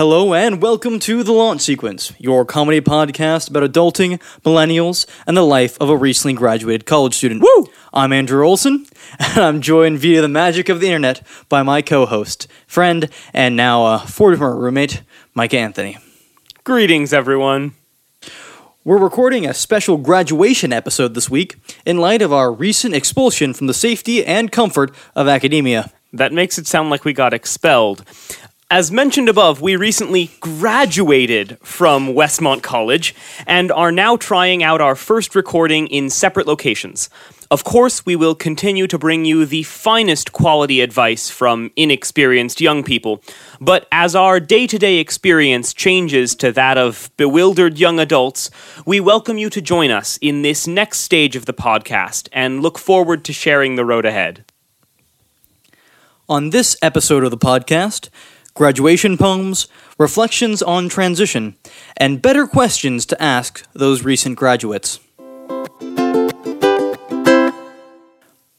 Hello and welcome to The Launch Sequence, your comedy podcast about adulting, millennials, and the life of a recently graduated college student. Woo! I'm Andrew Olson, and I'm joined via the magic of the internet by my co-host, friend, and now uh, former roommate, Micah Anthony. Greetings, everyone. We're recording a special graduation episode this week in light of our recent expulsion from the safety and comfort of academia. That makes it sound like we got expelled. As mentioned above, we recently graduated from Westmont College and are now trying out our first recording in separate locations. Of course, we will continue to bring you the finest quality advice from inexperienced young people, but as our day to day experience changes to that of bewildered young adults, we welcome you to join us in this next stage of the podcast and look forward to sharing the road ahead. On this episode of the podcast, graduation poems, reflections on transition, and better questions to ask those recent graduates.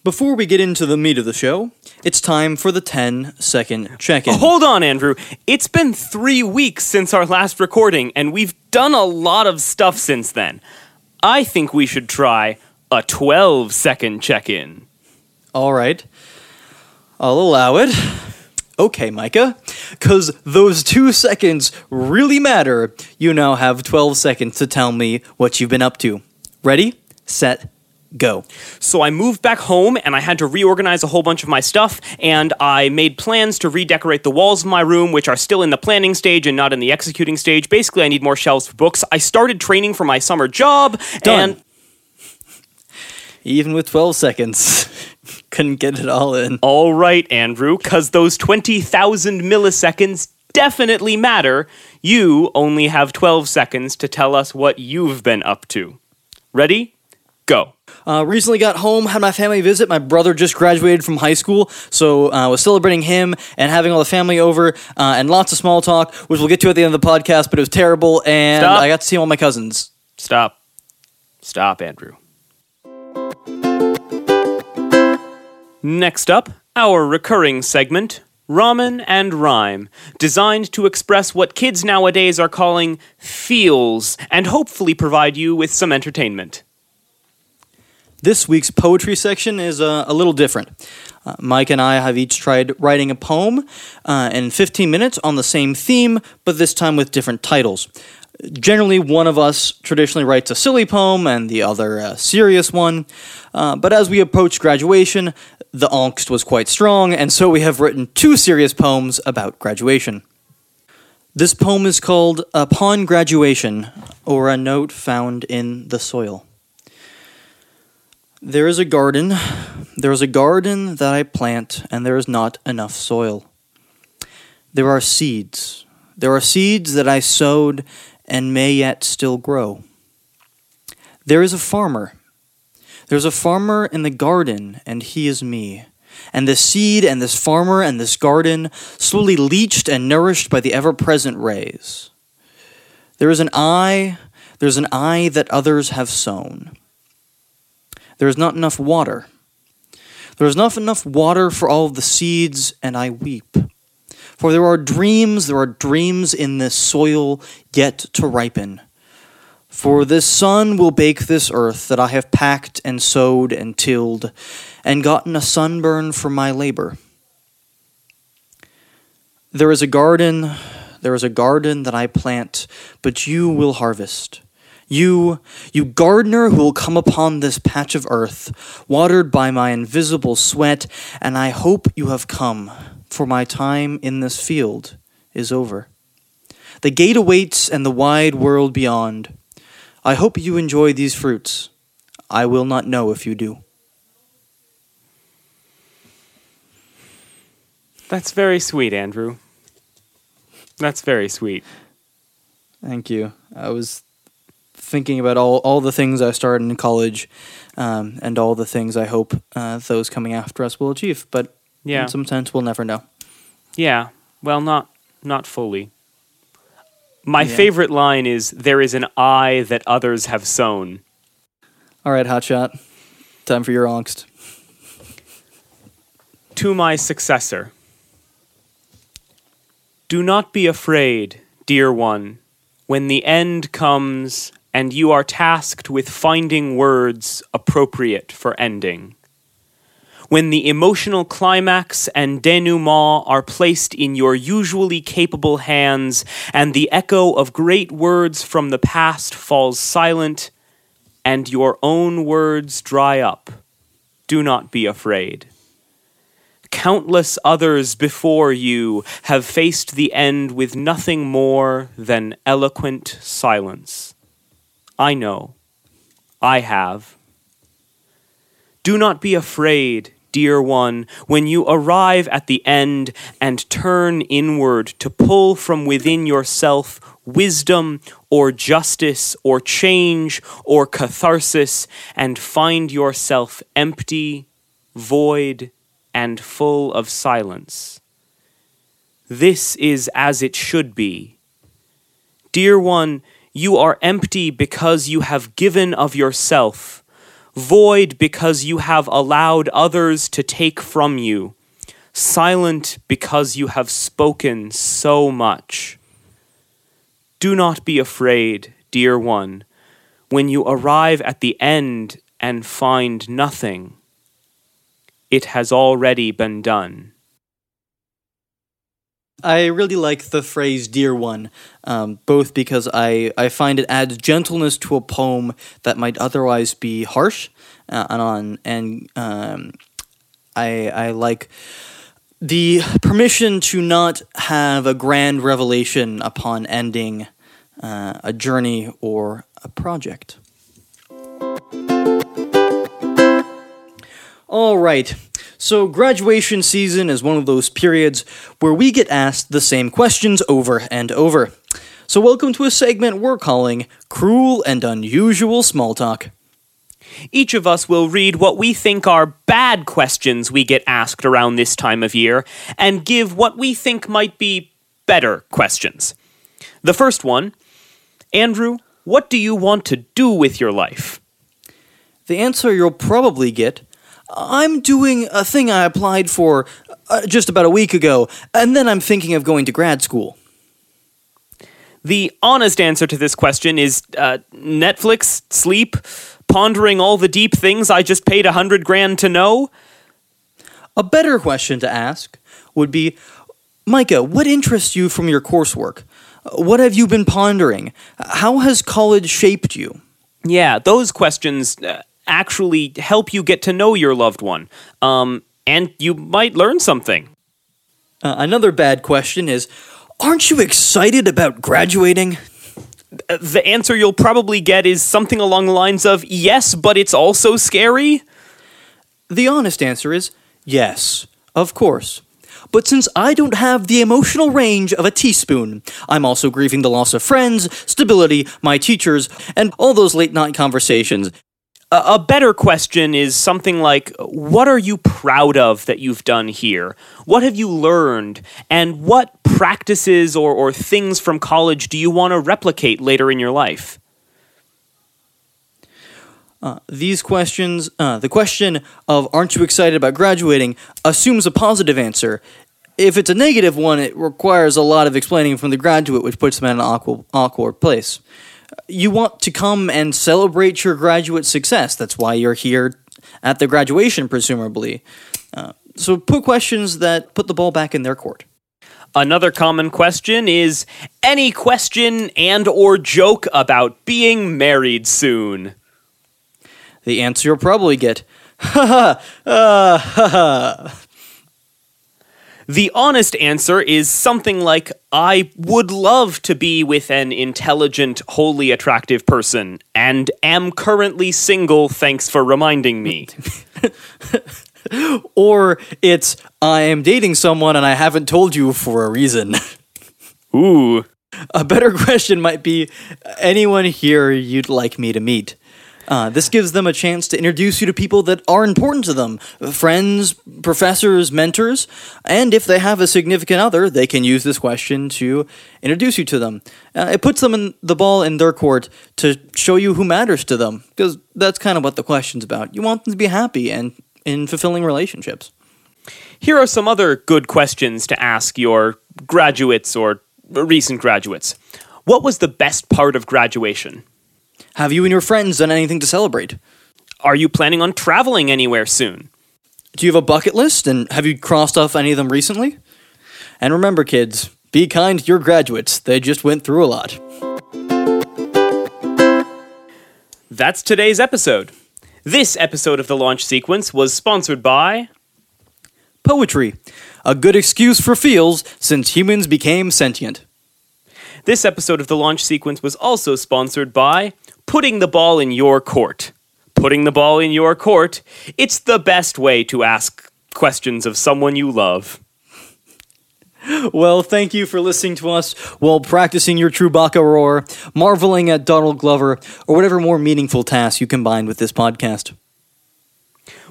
Before we get into the meat of the show, it's time for the 10 second check in. Hold on, Andrew. It's been three weeks since our last recording, and we've done a lot of stuff since then. I think we should try a 12 second check in. All right. I'll allow it. Okay, Micah. Because those two seconds really matter, you now have 12 seconds to tell me what you've been up to. Ready, set, go. So I moved back home and I had to reorganize a whole bunch of my stuff, and I made plans to redecorate the walls of my room, which are still in the planning stage and not in the executing stage. Basically, I need more shelves for books. I started training for my summer job, Done. and Even with 12 seconds, couldn't get it all in. all right, Andrew, because those 20,000 milliseconds definitely matter. You only have 12 seconds to tell us what you've been up to. Ready? Go. Uh, recently got home, had my family visit. My brother just graduated from high school, so I uh, was celebrating him and having all the family over uh, and lots of small talk, which we'll get to at the end of the podcast, but it was terrible, and Stop. I got to see all my cousins. Stop. Stop, Andrew. Next up, our recurring segment, Ramen and Rhyme, designed to express what kids nowadays are calling feels and hopefully provide you with some entertainment. This week's poetry section is uh, a little different. Uh, Micah and I have each tried writing a poem uh, in 15 minutes on the same theme, but this time with different titles. Generally, one of us traditionally writes a silly poem and the other a serious one. Uh, but as we approached graduation, the angst was quite strong, and so we have written two serious poems about graduation. This poem is called Upon Graduation, or A Note Found in the Soil. There is a garden. There is a garden that I plant, and there is not enough soil. There are seeds. There are seeds that I sowed and may yet still grow. There is a farmer. There's a farmer in the garden, and he is me. And this seed and this farmer and this garden, slowly leached and nourished by the ever present rays. There is an eye, there's an eye that others have sown. There is not enough water. There is not enough water for all the seeds, and I weep. For there are dreams, there are dreams in this soil yet to ripen. For this sun will bake this earth that I have packed and sowed and tilled, and gotten a sunburn from my labor. There is a garden, there is a garden that I plant, but you will harvest. You, you gardener who will come upon this patch of earth, watered by my invisible sweat, and I hope you have come, for my time in this field is over. The gate awaits and the wide world beyond. I hope you enjoy these fruits. I will not know if you do. That's very sweet, Andrew. That's very sweet. Thank you. I was thinking about all, all the things I started in college um, and all the things I hope uh, those coming after us will achieve, but Yeah. in some sense we'll never know. Yeah. Well, not not fully. My Yeah. favorite line is there is an eye that others have sown. All right, Hotshot. Time for your angst. To my successor. Do not be afraid, dear one, when the end comes and you are tasked with finding words appropriate for ending. When the emotional climax and denouement are placed in your usually capable hands and the echo of great words from the past falls silent and your own words dry up, do not be afraid. Countless others before you have faced the end with nothing more than eloquent silence. I know. I have. Do not be afraid, dear one, when you arrive at the end and turn inward to pull from within yourself wisdom or justice or change or catharsis and find yourself empty, void, and full of silence. This is as it should be. Dear one, you are empty because you have given of yourself, void because you have allowed others to take from you, silent because you have spoken so much. Do not be afraid, dear one, when you arrive at the end and find nothing it has already been done. I really like the phrase "dear one," um, both because I, I find it adds gentleness to a poem that might otherwise be harsh, uh, and on and um, I I like the permission to not have a grand revelation upon ending uh, a journey or a project. All right. So, graduation season is one of those periods where we get asked the same questions over and over. So, welcome to a segment we're calling Cruel and Unusual Small Talk. Each of us will read what we think are bad questions we get asked around this time of year and give what we think might be better questions. The first one Andrew, what do you want to do with your life? The answer you'll probably get I'm doing a thing I applied for uh, just about a week ago, and then I'm thinking of going to grad school. The honest answer to this question is uh, Netflix, sleep, pondering all the deep things I just paid a hundred grand to know. A better question to ask would be Micah, what interests you from your coursework? What have you been pondering? How has college shaped you? Yeah, those questions uh, actually help you get to know your loved one. Um, and you might learn something. Uh, another bad question is Aren't you excited about graduating? Uh, the answer you'll probably get is something along the lines of yes, but it's also scary. The honest answer is yes, of course. But since I don't have the emotional range of a teaspoon, I'm also grieving the loss of friends, stability, my teachers, and all those late night conversations a better question is something like what are you proud of that you've done here? What have you learned? And what practices or, or things from college do you want to replicate later in your life? Uh, these questions uh, the question of aren't you excited about graduating? assumes a positive answer. If it's a negative one it requires a lot of explaining from the graduate which puts them in an awkward, awkward place you want to come and celebrate your graduate success. That's why you're here at the graduation, presumably. Uh, so put questions that put the ball back in their court. Another common question is any question and or joke about being married soon. The answer you'll probably get, ha ha, uh, ha ha. The honest answer is something like I would love to be with an intelligent, wholly attractive person, and am currently single, thanks for reminding me. or it's I am dating someone and I haven't told you for a reason. Ooh. A better question might be anyone here you'd like me to meet. Uh, this gives them a chance to introduce you to people that are important to them friends, professors, mentors. And if they have a significant other, they can use this question to introduce you to them. Uh, it puts them in the ball in their court to show you who matters to them, because that's kind of what the question's about. You want them to be happy and in fulfilling relationships. Here are some other good questions to ask your graduates or recent graduates. What was the best part of graduation? Have you and your friends done anything to celebrate? Are you planning on traveling anywhere soon? Do you have a bucket list and have you crossed off any of them recently? And remember, kids, be kind to your graduates. They just went through a lot. That's today's episode. This episode of the launch sequence was sponsored by Poetry, a good excuse for feels since humans became sentient. This episode of the launch sequence was also sponsored by Putting the Ball in Your Court. Putting the ball in your court, it's the best way to ask questions of someone you love. Well, thank you for listening to us while practicing your Chewbacca roar, marveling at Donald Glover, or whatever more meaningful task you combine with this podcast.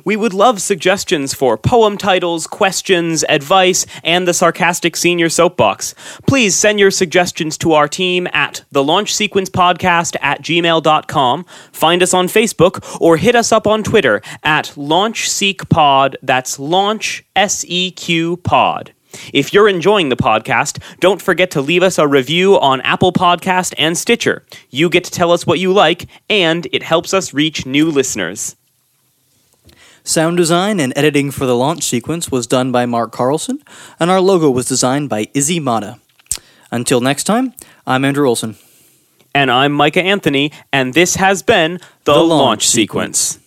We would love suggestions for poem titles, questions, advice, and the sarcastic senior soapbox. Please send your suggestions to our team at the launch sequence podcast at gmail.com. Find us on Facebook or hit us up on Twitter at launch seek pod. That's launch S E Q pod. If you're enjoying the podcast, don't forget to leave us a review on Apple Podcast and Stitcher. You get to tell us what you like, and it helps us reach new listeners. Sound design and editing for the launch sequence was done by Mark Carlson, and our logo was designed by Izzy Mata. Until next time, I'm Andrew Olson. And I'm Micah Anthony, and this has been The, The Launch, Launch Sequence.